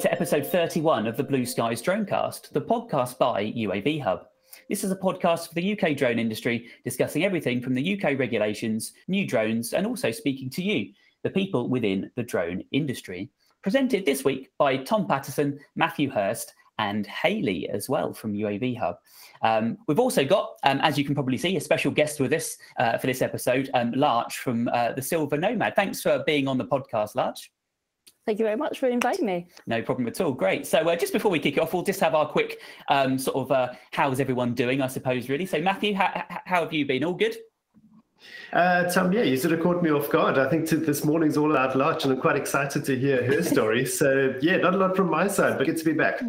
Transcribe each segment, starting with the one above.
To episode 31 of the Blue Skies Dronecast, the podcast by UAV Hub. This is a podcast for the UK drone industry, discussing everything from the UK regulations, new drones, and also speaking to you, the people within the drone industry. Presented this week by Tom Patterson, Matthew Hurst, and Haley as well from UAV Hub. Um, we've also got, um, as you can probably see, a special guest with us uh, for this episode, um, Larch from uh, the Silver Nomad. Thanks for being on the podcast, Larch. Thank you very much for inviting me. No problem at all. Great. So, uh, just before we kick off, we'll just have our quick um, sort of uh, how's everyone doing, I suppose, really. So, Matthew, how, how have you been? All good? Uh, Tom, yeah, you sort of caught me off guard. I think this morning's all about Larch, and I'm quite excited to hear her story. so, yeah, not a lot from my side, but good to be back.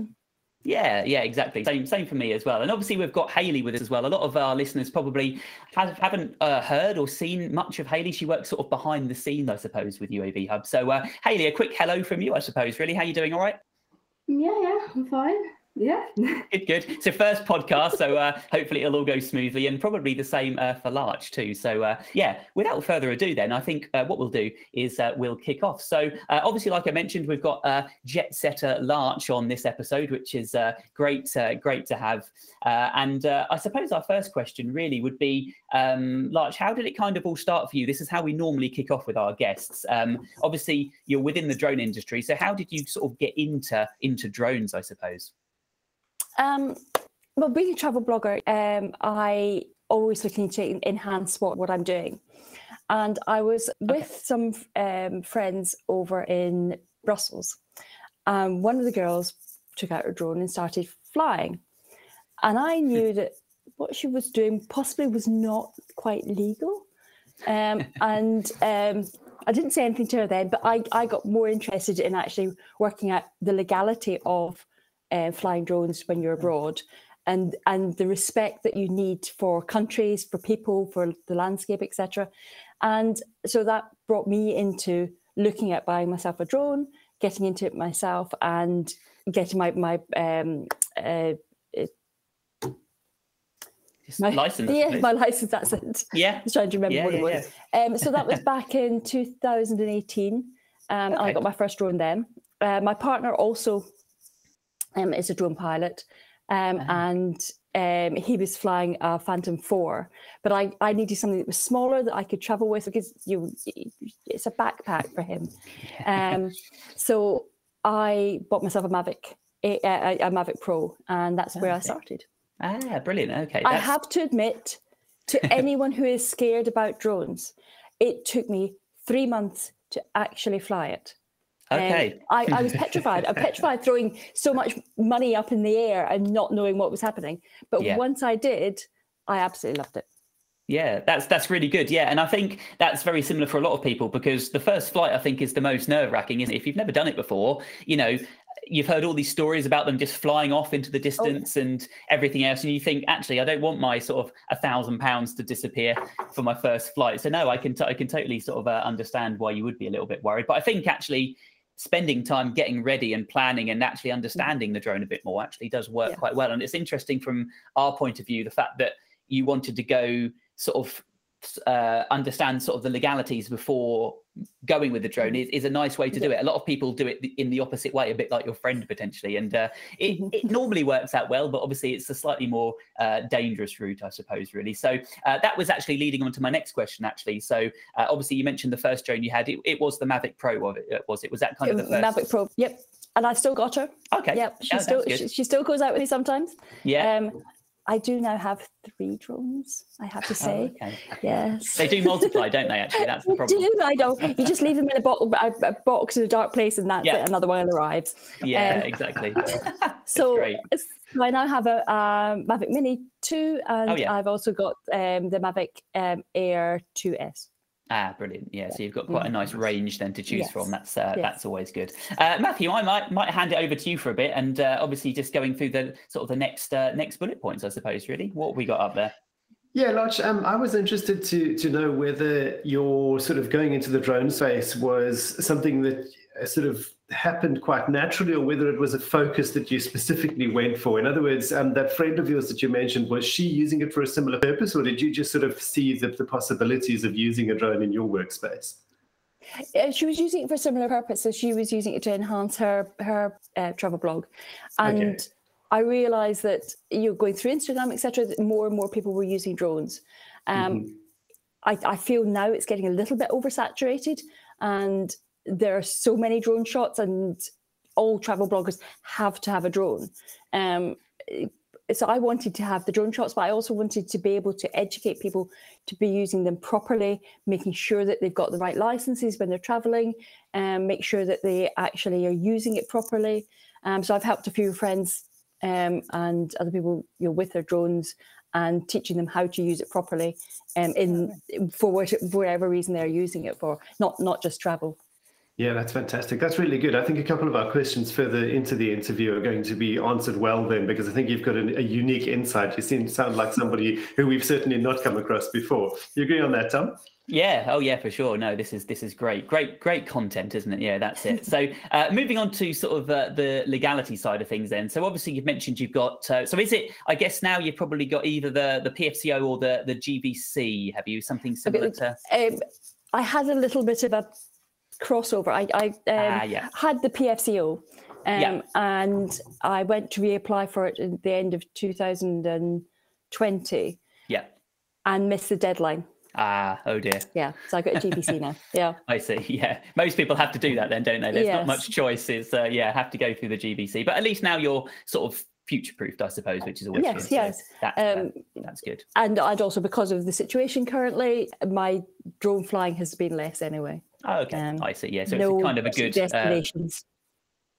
Yeah, yeah, exactly. Same, same for me as well. And obviously, we've got Haley with us as well. A lot of our listeners probably have, haven't uh, heard or seen much of Haley. She works sort of behind the scenes, I suppose, with UAV Hub. So, uh, Haley, a quick hello from you, I suppose. Really, how you doing? All right? Yeah, yeah, I'm fine. Yeah. good, good. So first podcast, so uh, hopefully it'll all go smoothly, and probably the same uh, for Larch too. So uh, yeah, without further ado, then I think uh, what we'll do is uh, we'll kick off. So uh, obviously, like I mentioned, we've got Jet Setter Larch on this episode, which is great, great to have. and I suppose our first question really would be, um, Larch, how did it kind of all start for you? This is how we normally kick off with our guests. Um, obviously, you're within the drone industry, so how did you sort of get into into drones? I suppose. Um, well, being a travel blogger, um, I always looking to enhance what, what I'm doing. And I was with okay. some um, friends over in Brussels. Um, one of the girls took out her drone and started flying. And I knew that what she was doing possibly was not quite legal. Um, and um, I didn't say anything to her then, but I, I got more interested in actually working out the legality of uh, flying drones when you're abroad and and the respect that you need for countries for people for the landscape etc and so that brought me into looking at buying myself a drone getting into it myself and getting my my um uh, my license. Yeah, my license. That's it. Yeah, I was trying to remember yeah, what it was. Yeah. Um, so that was back in 2018. Um, okay. I got my first drone then. Uh, my partner also um, is a drone pilot, um, uh-huh. and um, he was flying a Phantom Four. But I, I needed something that was smaller that I could travel with because you, it's a backpack for him. Um, so I bought myself a Mavic, a, a, a Mavic Pro, and that's where. I started. Ah, brilliant. Okay, that's... I have to admit to anyone who is scared about drones, it took me three months to actually fly it. Okay. I, I, was petrified. I'm petrified throwing so much money up in the air and not knowing what was happening. But yeah. once I did, I absolutely loved it. Yeah, that's that's really good. Yeah, and I think that's very similar for a lot of people because the first flight I think is the most nerve wracking. Isn't it? If you've never done it before, you know, you've heard all these stories about them just flying off into the oh, distance oh. and everything else, and you think actually I don't want my sort of a thousand pounds to disappear for my first flight. So no, I can t- I can totally sort of uh, understand why you would be a little bit worried. But I think actually spending time getting ready and planning and actually mm. understanding the drone a bit more actually does work yeah. quite well. And it's interesting from our point of view, the fact that you wanted to go sort of uh, understand sort of the legalities before going with the drone is, is a nice way to do it. A lot of people do it in the opposite way, a bit like your friend potentially, and uh, it, mm-hmm. it normally works out well, but obviously it's a slightly more uh, dangerous route, I suppose, really. So uh, that was actually leading on to my next question, actually. So uh, obviously you mentioned the first drone you had, it, it was the Mavic Pro, was it? Was it? Was that kind of the first? Mavic Pro, yep. And I still got her. Okay. Yep. She still she, she, still goes out with me sometimes. Yeah. Um, I do now have three drones, I have to oh, say. Oh, okay. Yes. They do multiply, don't they, actually? That's the problem. They do, I know. You just leave them in a, bo- a box in a dark place and that's yeah. it, another one arrives. Yeah, um, exactly. so, so I now have a um, Mavic Mini 2 and oh, yeah. I've also got um, the Mavic um, Air 2S. Ah, brilliant! Yeah, so you've got quite a nice range then to choose yes. from. That's uh, yes. that's always good. Uh, Matthew, I might might hand it over to you for a bit, and uh, obviously just going through the sort of the next uh, next bullet points, I suppose. Really, what have we got up there? Yeah, Lodge, um, I was interested to to know whether your sort of going into the drone space was something that sort of happened quite naturally or whether it was a focus that you specifically went for. In other words, um, that friend of yours that you mentioned, was she using it for a similar purpose or did you just sort of see the, the possibilities of using a drone in your workspace? Uh, she was using it for a similar purpose. So she was using it to enhance her her uh, travel blog, and Okay. I realised that you know, going through Instagram, etc., that more and more people were using drones. Um, Mhm. I, I feel now it's getting a little bit oversaturated, and there are so many drone shots, and all travel bloggers have to have a drone. Um, so I wanted to have the drone shots, but I also wanted to be able to educate people to be using them properly, making sure that they've got the right licenses when they're traveling, and make sure that they actually are using it properly. Um, so I've helped a few friends um, and other people, you know, with their drones and teaching them how to use it properly, um, in for whatever reason they're using it for, not not just travel. Yeah, that's fantastic. That's really good. I think a couple of our questions further into the interview are going to be answered well then, because I think you've got a, a unique insight. You seem to sound like somebody who we've certainly not come across before. You agree on that, Tom? Yeah. Oh, yeah, for sure. No, this is this is great, great, great content, isn't it? Yeah, that's it. So, uh, moving on to sort of uh, the legality side of things, then. So, obviously, you've mentioned you've got. Uh, so, is it? I guess now you've probably got either the the PFCO or the the GVC. Have you something similar to? Um, I had a little bit of a crossover. I, I um, Ah, yeah. had the PFCO, um, Yeah. and I went to reapply for it at the end of 2020 Yeah. and missed the deadline. Ah, oh dear. Yeah, so I got a GVC now. Yeah, I see. Yeah, most people have to do that then, don't they? There's not much choice. It's uh, yeah, have to go through the GVC. But at least now you're sort of future-proofed, I suppose, which is always Yes, good. So yes. that's, uh, um, that's good. and and also because of the situation currently, my drone flying has been less anyway. Oh, okay, um, I see. Yeah, so no it's kind of a good uh.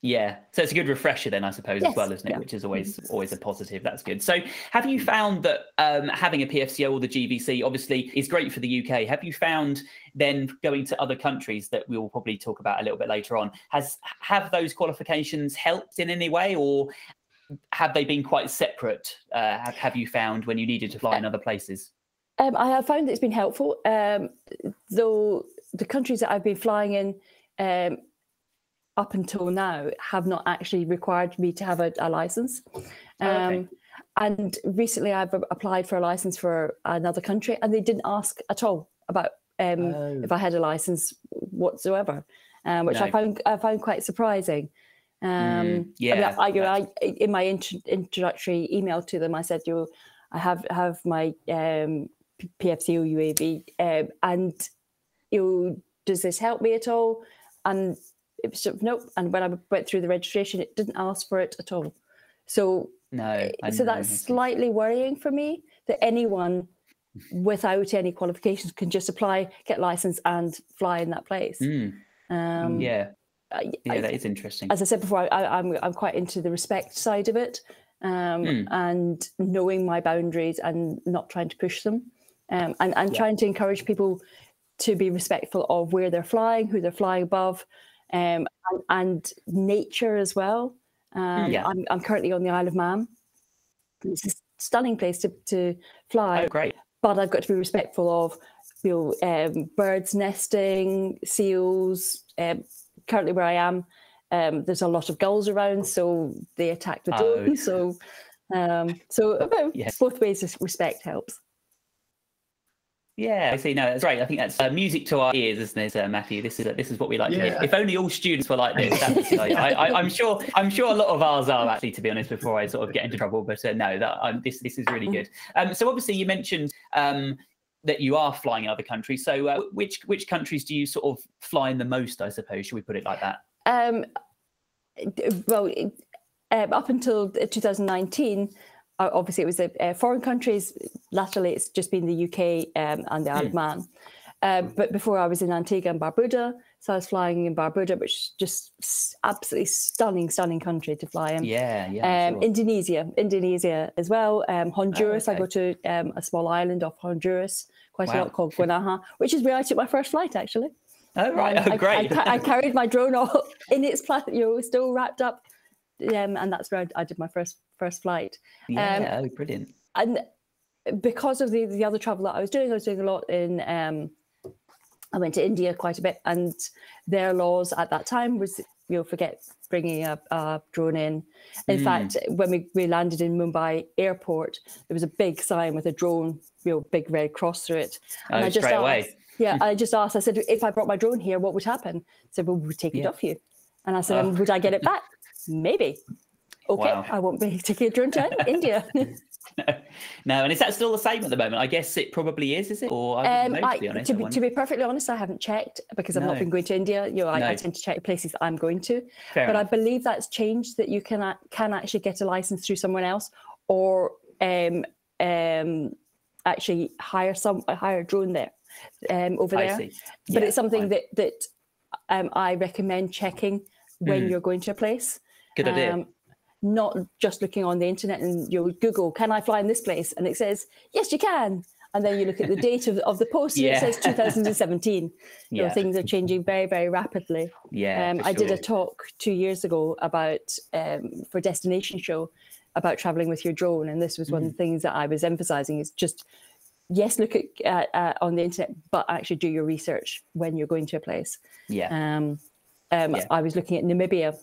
Yeah, so it's a good refresher then, I suppose, as well, isn't it? yeah. Which is always always a positive. That's good. So, have you found that um, having a PFCO or the GVC obviously is great for the UK? Have you found then going to other countries that we will probably talk about a little bit later on? Has have those qualifications helped in any way, or have they been quite separate? Uh, have, have you found when you needed to fly in other places? Um, I have found that it's been helpful, um, though the countries that I've been flying in um, up until now have not actually required me to have a, a license. Um, Oh, okay. And recently I've applied for a license for another country and they didn't ask at all about um, Oh. if I had a license whatsoever, um, which I found I found quite surprising. Um, I mean, yeah, I, know, that's- I, in my int- introductory email to them, I said, "You, I have have my um, P- PFCO UAV, um, and you know, does this help me at all?" And it was sort of nope. And when I went through the registration, it didn't ask for it at all. So, no. I so that's slightly worrying for me that anyone without any qualifications can just apply, get license, and fly in that place. Mm, Um, yeah, yeah, I- that is interesting. as I said before, I, I'm I'm quite into the respect side of it, um, Mm. and knowing my boundaries and not trying to push them, um, and and Yeah. trying to encourage people to be respectful of where they're flying, who they're flying above, um, and, and nature as well. Um, yeah. I'm I'm currently on the Isle of Man. It's a stunning place to to fly Oh, great. but I've got to be respectful of you know um, birds nesting, seals. Um, currently, where I am, um, there's a lot of gulls around, so they attack the Oh. So, um, so about Yes. both ways, respect helps. Yeah, I see. No, that's great. I think that's uh, music to our ears, isn't it, uh, Matthew? This is this is what we like to hear. If only all students were like this. That's, I, I, I'm sure. I'm sure a lot of ours are actually, to be honest. Before I sort of get into trouble, but uh, no, that um, this this is really good. Um, so obviously, you mentioned um, that you are flying in other countries. So uh, which which countries do you sort of fly in the most? I suppose should we put it like that? Um, well, um, up until 2019, uh, obviously it was uh, foreign countries. Latterly, it's just been the UK um, and the Isle of Man. Uh, but before I was in Antigua and Barbuda, so I was flying in Barbuda, which is just absolutely stunning, stunning country to fly in. Yeah, yeah. Um, sure. Indonesia, Indonesia as well. Um, Honduras, I okay. go to um, a small island off Honduras, quite a lot called Guanaja, which is where I took my first flight actually. oh right. Um, Oh I- great. I, ca- I carried my drone all in its plastic, you know, still wrapped up, um, and that's where I, did my first first flight. yeah. oh, brilliant. And because of the the other travel that I was doing, I was doing a lot in. Um, I went to India quite a bit, and their laws at that time was you'll forget bringing a, a drone in. In Mm. fact, when we, we landed in Mumbai airport, there was a big sign with a drone, you know, big red cross through it. Oh, I just straight away. asked, Yeah, I just asked. I said, if I brought my drone here, what would happen? I said, well, we'd take it off you. And I said, Oh. Would I get it back? Maybe. Okay, Wow. I won't be taking a drone to India. no, and is that still the same at the moment? I guess it probably is, is it? Or I Um, know, I, to be honest. to, be, to be perfectly honest, I haven't checked because I've No. not been going to India. You know, I, I tend to check places that I'm going to. Fair but I believe that's changed that you can can actually get a license through someone else or um, um, actually hire some hire a drone there um, over I there. But it's something fine. that that um, I recommend checking when Mm. you're going to a place. Good idea. Um, not just looking on the internet and you Google, can I fly in this place? And it says, yes, you can. And then you look at the date of, of the post and Yeah. it says 2017. You know, things are changing very, very rapidly. yeah, Um, I did a talk two years ago about um, for destination show about traveling with your drone, and this was one of Mm. the things that I was emphasizing is just yes, look at uh, uh, on the internet, but actually do your research when you're going to a place. Yeah. Um, um, Yeah. I was looking at Namibia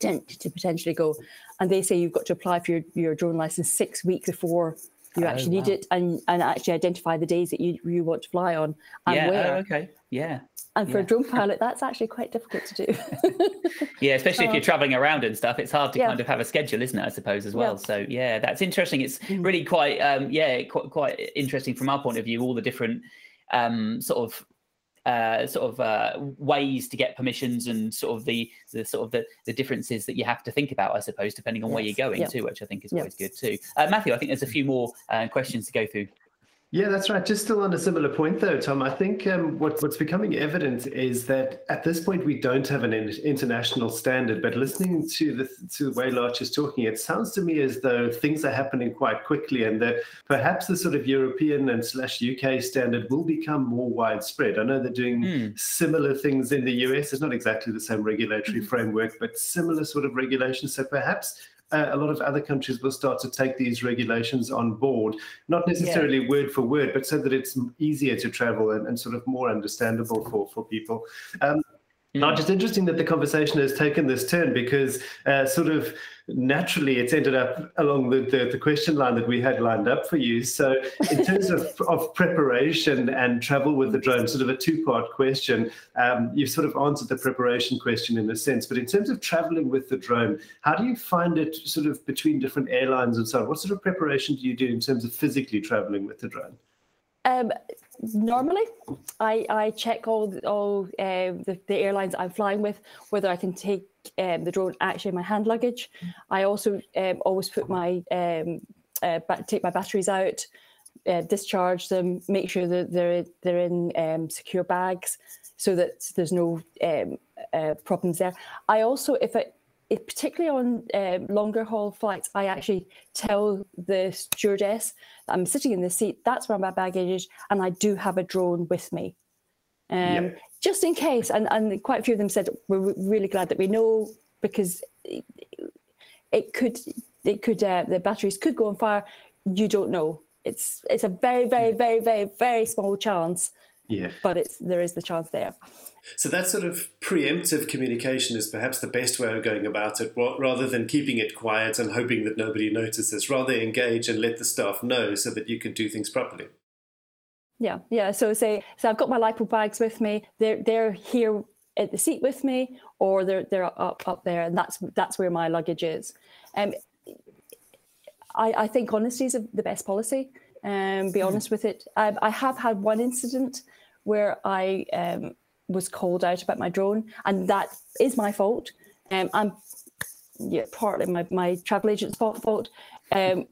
to potentially go, and they say you've got to apply for your, your drone license six weeks before you Oh, actually need it, and and actually identify the days that you, you want to fly on and yeah. where. Oh, okay. Yeah. And for a drone pilot, that's actually quite difficult to do. Yeah, especially if you're traveling around and stuff, it's hard to yeah. kind of have a schedule, isn't it? I suppose as Yeah. well. So yeah, that's interesting. It's Mm. really quite, um, yeah, quite, quite interesting from our point of view. All the different um, sort of uh, sort of uh, ways to get permissions and sort of the the sort of the, the differences that you have to think about, I suppose, depending on where you're going yeah. too, which I think is Yeah. always good too. Uh, Matthew, I think there's a few more uh, questions to go through. Yeah, that's right. Just still on a similar point, though, Tom. I think um, what, what's becoming evident is that at this point we don't have an in- international standard. But listening to the to the way Larch is talking, it sounds to me as though things are happening quite quickly, and that perhaps the sort of European and slash UK standard will become more widespread. I know they're doing Hmm. similar things in the US. It's not exactly the same regulatory Mm-hmm. framework, but similar sort of regulations. So perhaps uh, a lot of other countries will start to take these regulations on board, not necessarily word for word, but so that it's easier to travel and, and sort of more understandable for, for people. Um, now, Mm. just interesting that the conversation has taken this turn because uh, sort of naturally it's ended up along the, the, the question line that we had lined up for you. So, in terms of, of preparation and travel with the drone, sort of a two part question, um, you've sort of answered the preparation question in a sense. But in terms of traveling with the drone, how do you find it sort of between different airlines and so on? What sort of preparation do you do in terms of physically traveling with the drone? Um, normally, I, I check all all um, the, the airlines I'm flying with whether I can take um, the drone actually in my hand luggage. I also um, always put my um, uh, take my batteries out, uh, discharge them, make sure that they're they're in um, secure bags so that there's no um, uh, problems there. I also, if if particularly on um, longer haul flights, I actually tell the stewardess that I'm sitting in the seat. That's where my baggage is, and I do have a drone with me, um, Yeah. just in case. And and quite a few of them said we're really glad that we know because it, it could it could uh, the batteries could go on fire. You don't know. It's it's a very very very very very small chance, Yeah. but it's there is the chance there. So that sort of preemptive communication is perhaps the best way of going about it, rather than keeping it quiet and hoping that nobody notices. Rather engage and let the staff know so that you can do things properly. Yeah, yeah. So say, so I've got my lipo bags with me. They're they're here at the seat with me, or they're they're up up there, and that's that's where my luggage is. Um, I I think honesty is the best policy. Um, be honest with it. I, I have had one incident where I um was called out about my drone, and that is my fault. Um, I'm yeah partly my my travel agent's fault. Um,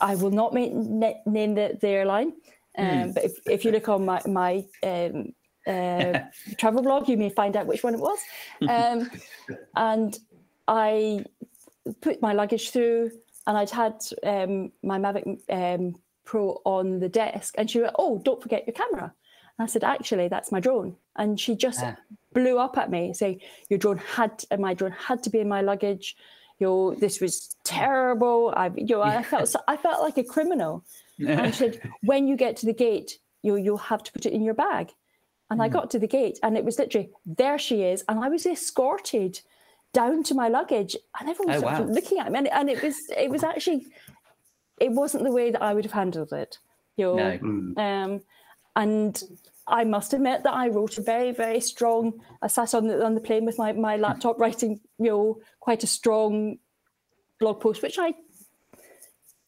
I will not make, na- name the, the airline. Um, But if, if you look on my, my um, uh, travel blog, you may find out which one it was. Um, and I put my luggage through, and I'd had um, my Mavic um, Pro on the desk, and she went, "Oh, don't forget your camera." And I said, "Actually, that's my drone." And she just Ah. blew up at me, saying, "Your drone had, and my drone had to be in my luggage." You this was terrible. I, you I felt, so, I felt like a criminal. And she said, when you get to the gate, you you'll have to put it in your bag. And I got to the gate, and it was literally there she is, and I was escorted down to my luggage, and everyone was Oh, wow. looking at me, and, and it was it was actually it wasn't the way that I would have handled it, you know. No. Um, and I must admit that I wrote a very, very strong. I sat on the on the plane with my, my laptop writing, you know, quite a strong blog post, which I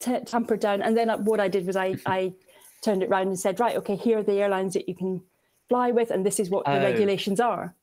t- tampered down. And then what I did was I, I turned it around and said, right, okay, here are the airlines that you can fly with, and this is what the Oh. regulations are.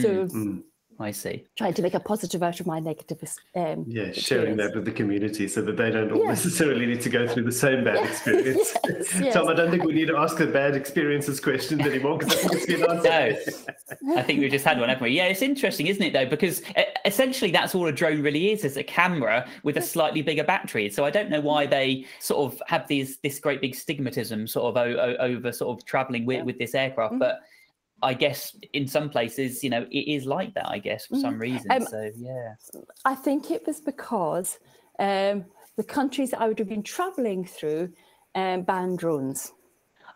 So Mm. I see. trying to make a positive out of my negative. Um, Yeah, sharing experience. that with the community so that they don't all Yeah. necessarily need to go through the same bad Yeah. experience. Yes, yes. Tom, I don't think we need to ask the bad experiences questions anymore because I think it's been answered. I think we've just had one, haven't we? Yeah, it's interesting, isn't it, though? Because uh, essentially that's all a drone really is, is a camera with a slightly bigger battery. So I don't know why they sort of have these this great big stigmatism sort of o- o- over sort of traveling with, Yeah. with this aircraft. Mhm. But I guess in some places, you know, it is like that, I guess, for some reason. Um, so yeah. I think it was because um, the countries that I would have been travelling through um, banned drones.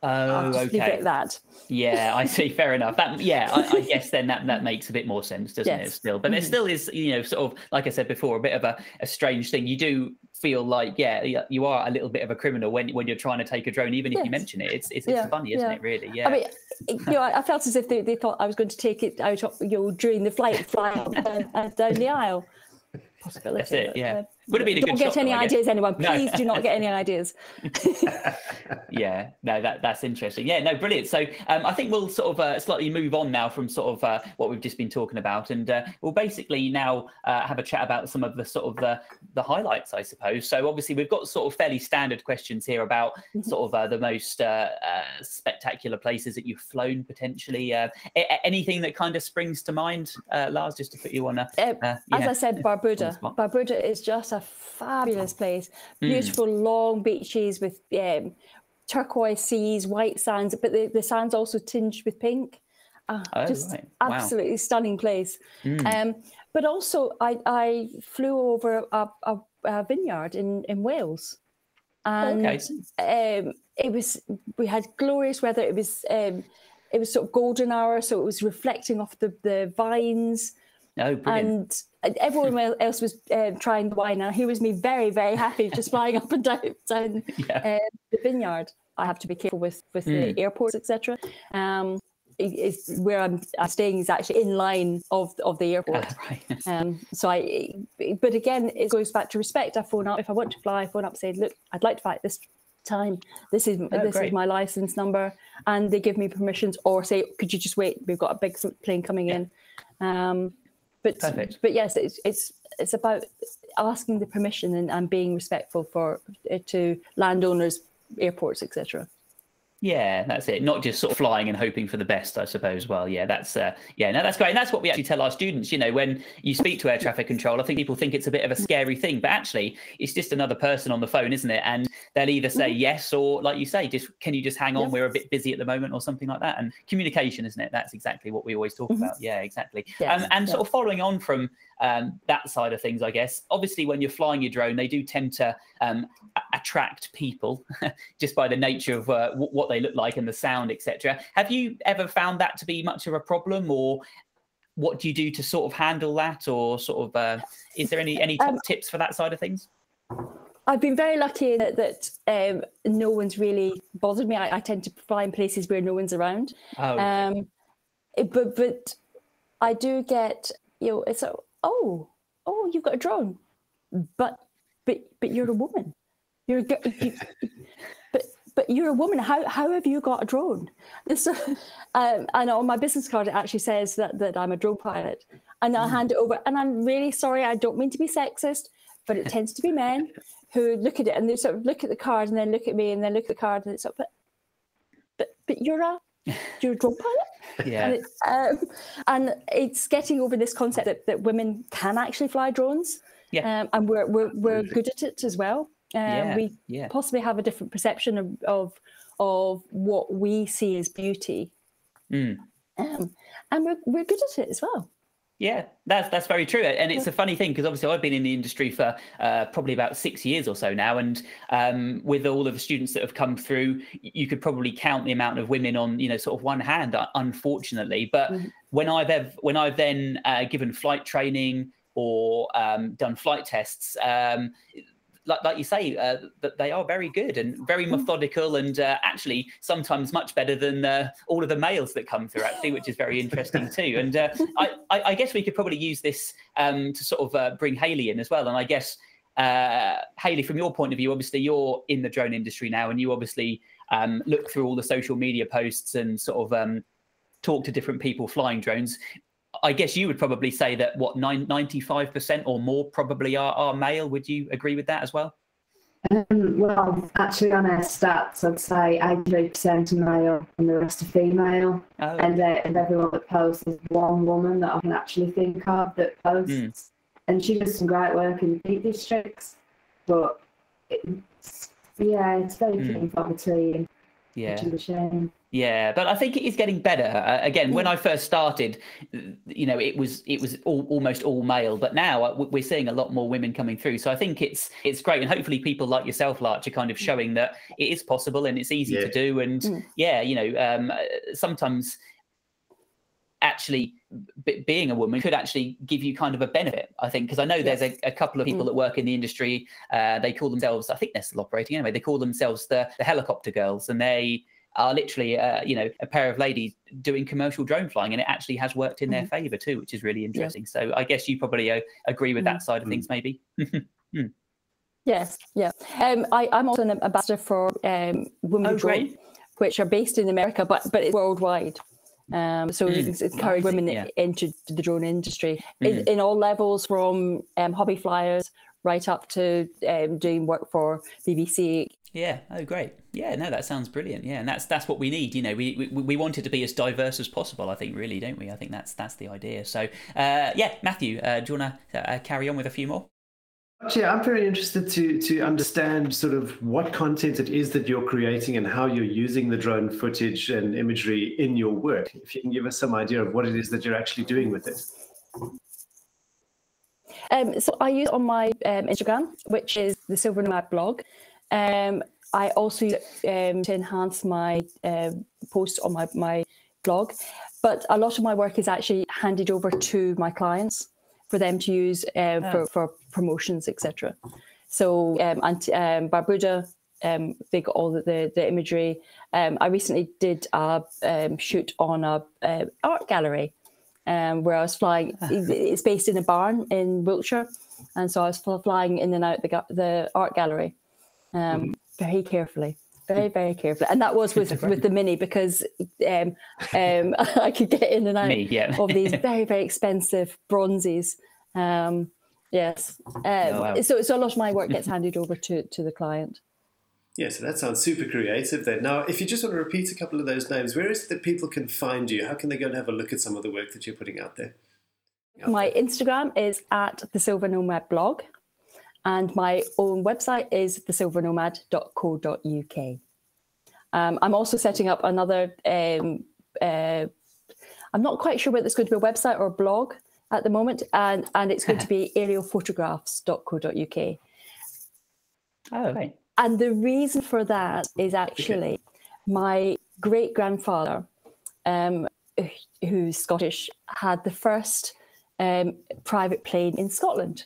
I'll Oh, just leave it okay. at that. Yeah, I see. Fair enough. That, yeah, I, I guess then that, that makes a bit more sense, doesn't it? Still, but it Mhm. still is, you know, sort of like I said before, a bit of a, a strange thing. You do feel like, yeah, you are a little bit of a criminal when when you're trying to take a drone, even if you mention it. It's it's, it's funny, isn't yeah. it? Really? Yeah. I mean, you know, I felt as if they, they thought I was going to take it out of, you know, during the flight, fly up and down, uh, down the aisle. Possibility. That's it, but, yeah. uh, Would have been a don't good get shot, any guess. ideas, anyone. No. Please do not get any ideas. yeah no that that's interesting yeah no brilliant so um, i think we'll sort of uh, slightly move on now from sort of uh, what we've just been talking about and uh, we'll basically now uh, have a chat about some of the sort of the the highlights i suppose so obviously we've got sort of fairly standard questions here about Mm-hmm. sort of uh, the most uh, spectacular places that you've flown potentially uh, a- anything that kind of springs to mind uh, lars just to put you on a Uh, uh, As. I said, Barbuda. Barbuda is just a fabulous place. Mm. Beautiful long beaches with um, turquoise seas, white sands, but the, the sand's also tinged with pink. Ah, Oh, just right. Wow. absolutely stunning place. Mm. Um, but also, I, I flew over a, a, a vineyard in, in Wales. And okay um, it was we had glorious weather. It was um, it was sort of golden hour, so it was reflecting off the, the vines oh brilliant and everyone else was uh, trying the wine. And here was me, very, very happy, just flying up and down, down yeah uh, the vineyard. I have to be careful with with Mm. the airports, etc. Um, it- where I'm, I'm staying is actually in line of of the airport. right Um, so I, but again, it goes back to respect. I phone up if I want to fly. I phone up, say, look, I'd like to fly at this time. This is this Oh, great. is my license number, and they give me permissions, or say, could you just wait? We've got a big plane coming in. Um, but Perfect. but yes, it's it's it's about asking the permission and, and being respectful for uh, to landowners, airports, etc. Yeah, that's it. Not just sort of flying and hoping for the best, I suppose. Well, yeah, that's uh, yeah, no, that's great. And that's what we actually tell our students. You know, when you speak to air traffic control, I think people think it's a bit of a scary thing, but actually, it's just another person on the phone, isn't it? And they'll either say yes or, like you say, just can you just hang on? Yeah. We're a bit busy at the moment, or something like that. And communication, isn't it? That's exactly what we always talk about. Yeah, exactly. Yes, Um, and yeah. sort of following on from um, that side of things, I guess. Obviously, when you're flying your drone, they do tend to um, attract people just by the nature of uh, w- what they look like and the sound, etc. Have you ever found that to be much of a problem, or what do you do to sort of handle that, or sort of uh, is there any any Um, tips for that side of things? I've been very lucky that that um, no one's really bothered me. I, I tend to fly in places where no one's around. Oh, Um, but but I do get you know it's a, oh oh you've got a drone, but but but you're a woman. You're a, you, but but you're a woman. How how have you got a drone? So, um, and on my business card it actually says that that I'm a drone pilot, and i'll hand it over. And I'm really sorry. I don't mean to be sexist, but it tends to be men who look at it and they sort of look at the card and then look at me and then look at the card and it's like, but but but you're a you're a drone pilot. yeah, And, it, um, and it's getting over this concept that, that women can actually fly drones. Yeah. Um, and we're, we're, we're good at it as well. Um, Yeah, We yeah. possibly have a different perception of, of, of what we see as beauty. Mm. Um, and we're, we're good at it as well. Yeah, that's that's very true, and it's a funny thing because obviously I've been in the industry for uh, probably about six years or so now, and um, with all of the students that have come through, you could probably count the amount of women on you know sort of one hand, unfortunately. But Mhm. when I've ev- when I've then uh, given flight training or um, done flight tests, um, like, like you say, uh, that they are very good and very Mm. methodical, and uh, actually sometimes much better than uh, all of the mails that come through. Actually, which is very interesting too. And uh, I, I, I guess we could probably use this um, to sort of uh, bring Haley in as well. And I guess uh, Haley, from your point of view, obviously you're in the drone industry now, and you obviously um, look through all the social media posts and sort of um, talk to different people flying drones. I guess you would probably say that what ninety-five percent or more probably are, are male. Would you agree with that as well? Um, well, actually, on our stats, I'd say 83% are male and the rest are female. Oh, And uh, of everyone that posts, there's one woman that I can actually think of that posts. Mm. And she does some great work in the Peak Districts. But it's, yeah, it's very Mm. few and far between, yeah. which is a shame. Yeah, but I think it is getting better. Uh, again, when I first started, you know, it was it was all, almost all male, but now uh, we're seeing a lot more women coming through. So I think it's it's great, and hopefully people like yourself, Larch, are kind of showing that it is possible and it's easy Yeah. to do. And Mm. yeah, you know, um, uh, sometimes actually b- being a woman could actually give you kind of a benefit i think because i know there's a, a couple of people Mm. that work in the industry uh, they call themselves i think they're still operating anyway they call themselves the, the helicopter girls and they are literally uh, you know a pair of ladies doing commercial drone flying and it actually has worked in their favor too which is really interesting so i guess you probably uh, agree with that side of Mm. things maybe Yes, yeah. Um, I, I'm also an ambassador for um, Women Oh, Drone, which are based in America, but but it's worldwide. Um, so Mm, encourage women yeah. into the drone industry in, Mm. in all levels, from um, hobby flyers right up to um, doing work for BBC. Yeah. Oh, great. Yeah. No, that sounds brilliant. Yeah, and that's that's what we need. You know, we we, we want it to be as diverse as possible. I think, really, don't we? I think that's that's the idea. So, uh, yeah, Matthew, uh, do you want to uh, carry on with a few more? Yeah, I'm very interested to to understand sort of what content it is that you're creating and how you're using the drone footage and imagery in your work. If you can give us some idea of what it is that you're actually doing with it. Um, so I use it on my um, Instagram, which is the Silver Nomad blog. Um, I also use it um, to enhance my um posts on my, my blog, but a lot of my work is actually handed over to my clients for them to use um, for, for promotions, etc. So um, and um, Barbuda, um, they got all the, the, the imagery. Um, I recently did a um, shoot on a uh, art gallery um, where I was flying. It's based in a barn in Wiltshire, and so I was flying in and out the the art gallery um, very carefully, very very carefully, and that was with with the mini because um, um, I could get in and out Me, yeah. of these very very expensive bronzes. Um, yes, um, wow. so so a lot of my work gets handed over to to the client. Yeah, so that sounds super creative then. Now, if you just want to repeat a couple of those names, where is it that people can find you? How can they go and have a look at some of the work that you're putting out there? My Instagram is at the Silver Nomad blog, and my own website is thesilvernomad.co.uk. Um, I'm also setting up another. Um, uh, I'm not quite sure whether it's going to be a website or a blog at the moment, and and it's going to be aerialphotographs.co.uk. Oh, right. And the reason for that is actually my great grandfather, um, who's Scottish, had the first um, private plane in Scotland.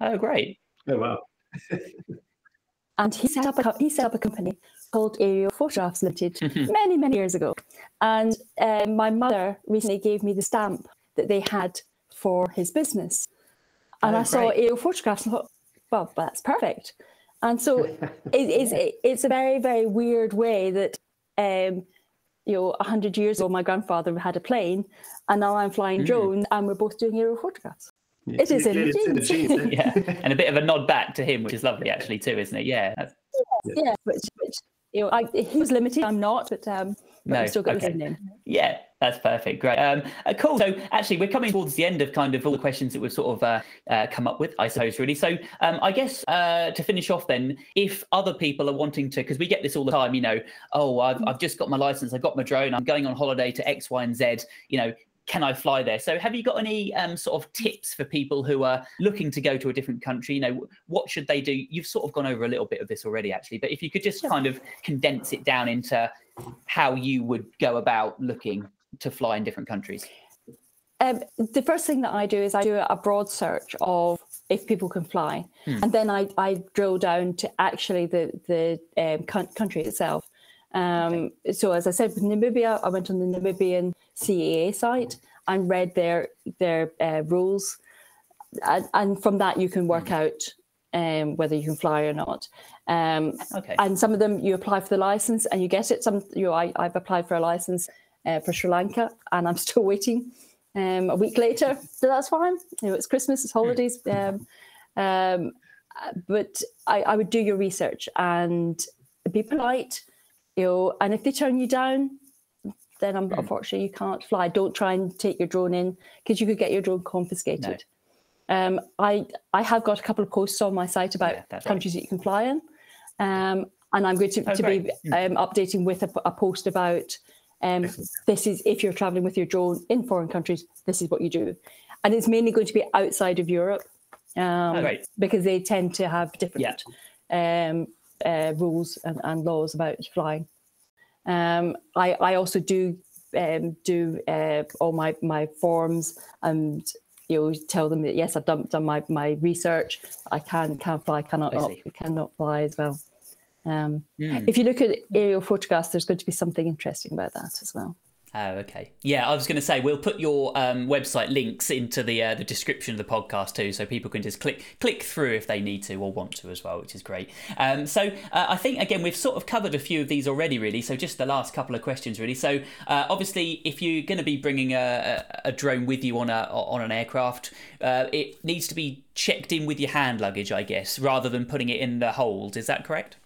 Oh, great. Oh wow. And he set up a, he set up a company called Aerial Photographs Limited many, many years ago. And um, my mother recently gave me the stamp that they had for his business. And Oh, I saw great. aerial photographs and thought, well, that's perfect. And so it is it, it's a very, very weird way that um, you know, a hundred years ago my grandfather had a plane and now I'm flying drones and we're both doing aerial photographs. It is in the It's genes. genes? Yeah, and a bit of a nod back to him, which is lovely, actually, too, isn't it? Yeah. That's, Yeah, which, which you know, I, he was limited. I'm not, but um, but No, we still got okay. the same name. Yeah, that's perfect. Great. Um, uh, cool. So actually, we're coming towards the end of kind of all the questions that we've sort of uh, uh, come up with, I suppose, really. So um, I guess uh, to finish off, then, if other people are wanting to, because we get this all the time, you know, oh, I've, I've just got my license, I've got my drone, I'm going on holiday to X, Y, and Z. You know, can I fly there? So have you got any um, sort of tips for people who are looking to go to a different country? You know, what should they do? You've sort of gone over a little bit of this already, actually, but if you could just kind of condense it down into how you would go about looking to fly in different countries. Um, the first thing that I do is I do a broad search of if people can fly. Hmm. And then I, I drill down to actually the, the um, coun- country itself. Um, So as I said, with Namibia, I went on the Namibian CAA site and read their their uh, rules, and, and from that you can work out um, whether you can fly or not. Um, Okay. and some of them you apply for the license and you get it. Some you know, I, I've applied for a license uh, for Sri Lanka and I'm still waiting. Um, a week later, so that's fine. You know, it's Christmas, it's holidays. Um, um, uh, but I, I would do your research and be polite. You know, and if they turn you down, then um, unfortunately you can't fly. Don't try and take your drone in because you could get your drone confiscated. Um, I I have got a couple of posts on my site about Yeah, that's right. countries that you can fly in, um, and I'm going to, Oh, to be um, updating with a, a post about um, this is if you're traveling with your drone in foreign countries, this is what you do, and it's mainly going to be outside of Europe um, Oh, great. because they tend to have different um, uh, rules and, and laws about flying. Um, I, I also do um, do uh, all my, my forms and you know tell them that yes I've done, done my, my research. I can can fly, cannot I not, cannot fly as well. Um, Hmm. If you look at aerial photographs, there's going to be something interesting about that as well. Oh, okay. Yeah, I was going to say we'll put your um, website links into the uh, the description of the podcast too, so people can just click click through if they need to or want to as well, which is great. Um, so uh, I think again we've sort of covered a few of these already, really. So just the last couple of questions, really. So uh, obviously, if you're going to be bringing a, a, a drone with you on a on an aircraft, uh, it needs to be checked in with your hand luggage, I guess, rather than putting it in the hold. Is that correct?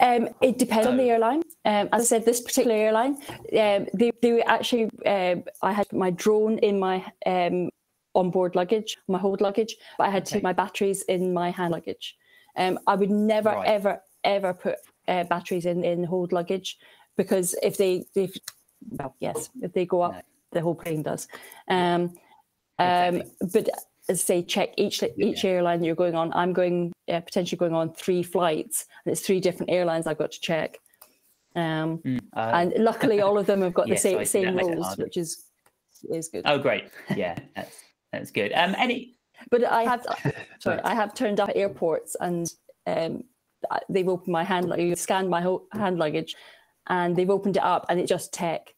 Um, it depends on the airline. Um, as I said, this particular airline, um, they, they were actually, um, I had my drone in my um, onboard luggage, my hold luggage, but I had to Okay. take my batteries in my hand luggage. Um, I would never, Right. ever, ever put uh, batteries in, in hold luggage because if they, if, well, yes, if they go up, No. the whole plane does. Um, um, Exactly. but as I say, check each each airline you're going on. I'm going uh, potentially going on three flights, and it's three different airlines I've got to check. Um, Uh, and luckily, all of them have got the same. Same rules, which is is good. oh, great. Yeah, that's that's good. Um, any But I have sorry, I have turned up at airports and um, they've opened my hand luggage, scanned my whole hand luggage, and they've opened it up, and it's just tech.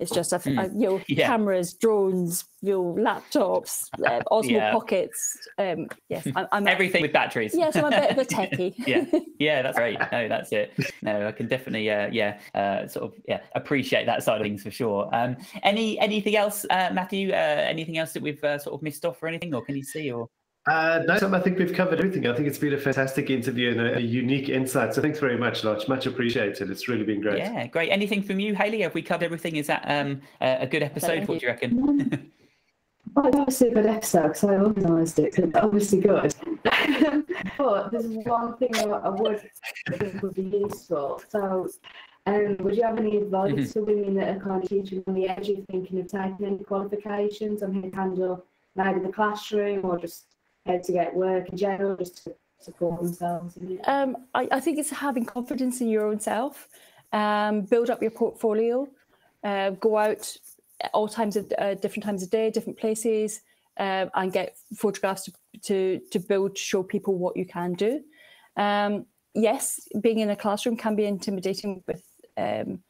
It's just a, a- you know Hmm. Yeah. cameras, drones, your laptops, uh, Osmo Yeah. pockets. Um, yes, I'm, I'm a- everything with batteries. Yes, I'm a bit of a techie. yeah, yeah, that's right. No, that's it. No, I can definitely, uh, yeah, uh, sort of, yeah, appreciate that side of things for sure. Um, any anything else, uh, Matthew? Uh, anything else that we've uh, sort of missed off or anything, or can you see? Or Uh, no, Sam, I think we've covered everything. I think it's been a fantastic interview and a, a unique insight. So thanks very much, Lodge. Much appreciated. It's really been great. yeah, great. Anything from you, Haley? Have we covered everything? Is that um, a a good episode? What do you reckon? Well, it's obviously a good episode because I organised it. So it's obviously good. but there's one thing I, I would think would be useful. So, um, would you have any advice for women that are kind of teaching on the edge of thinking of taking any qualifications on how to handle maybe the classroom or just how to get work in general, just to support themselves? Um, I, I think it's having confidence in your own self. Um, build up your portfolio. Uh, go out at all times of uh, different times of day, different places, uh, and get photographs to, to to build to show people what you can do. Um, yes, being in a classroom can be intimidating with um,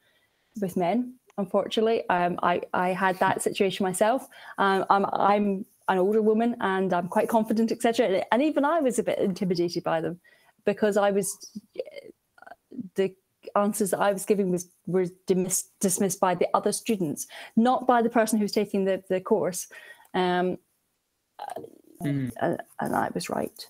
with men. Unfortunately, um, I I had that situation myself. Um, I'm I'm an older woman and I'm quite confident, etc. And even I was a bit intimidated by them because I was the answers that I was giving was were dismissed, dismissed by the other students, not by the person who's taking the, the course. Um, Mhm. and, and I was right,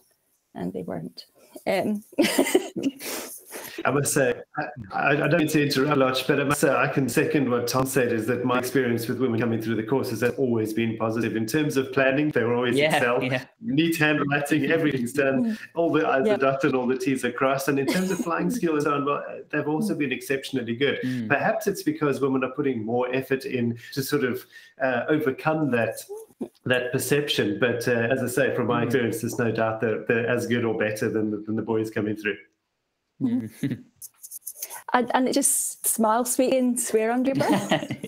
and they weren't. Um, I must say, I, I I don't mean to interrupt Lodge, but I must say I can second what Tom said is that my experience with women coming through the courses has always been positive. In terms of planning, they were always Yeah, excel. yeah. Neat handwriting, everything's done, all the I's Yeah. are dotted and all the T's are crossed. And in terms of flying skills, on, well, they've also been exceptionally good. Mm. Perhaps it's because women are putting more effort in to sort of uh, overcome that that perception. But uh, as I say, from my Mm. experience, there's no doubt that they're as good or better than the, than the boys coming through. and, and it just smile sweet and swear under your breath.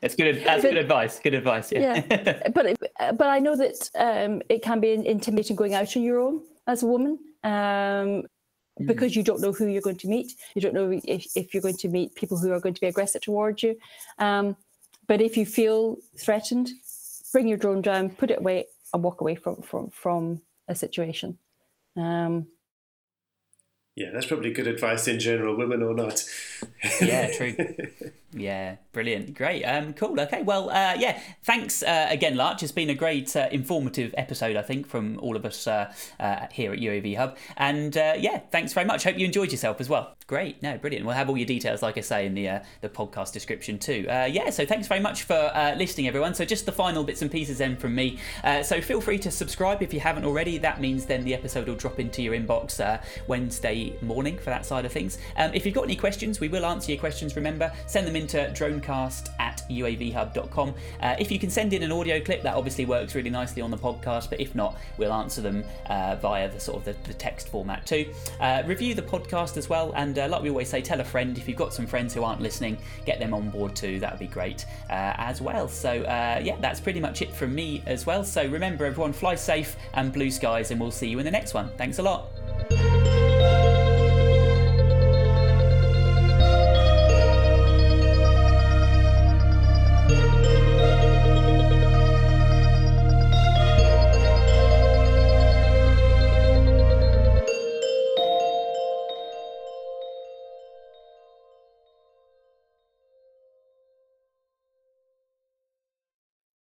That's good. That's good advice. Good advice. Yeah. yeah. but but I know that um, it can be intimidating going out on your own as a woman. Um, Mm. because you don't know who you're going to meet. You don't know if, if you're going to meet people who are going to be aggressive towards you. Um, but if you feel threatened, bring your drone down, put it away, and walk away from from from a situation. Um, yeah, that's probably good advice in general, women or not. yeah, true. Yeah, brilliant. Great. Um, cool. Okay. Well, uh, yeah, thanks uh, again, Larch. It's been a great, uh, informative episode, I think, from all of us uh, uh, here at UAV Hub. And uh, yeah, thanks very much. Hope you enjoyed yourself as well. Great. No, brilliant. We'll have all your details, like I say, in the the podcast description too. yeah, so thanks very much for listening, everyone. So just the final bits and pieces then from me. so feel free to subscribe if you haven't already. That means then the episode will drop into your inbox Wednesday morning for that side of things. Um, if you've got any questions, we will answer your questions. Remember, send them into dronecast at uavhub.com. Uh, if you can send in an audio clip, that obviously works really nicely on the podcast, but if not, we'll answer them uh, via the sort of the, the text format too. Uh, review the podcast as well, and uh, like we always say, tell a friend. If you've got some friends who aren't listening, get them on board too. That would be great uh, as well. So uh, yeah, that's pretty much it from me as well. So remember, everyone, fly safe and blue skies, and we'll see you in the next one. Thanks a lot.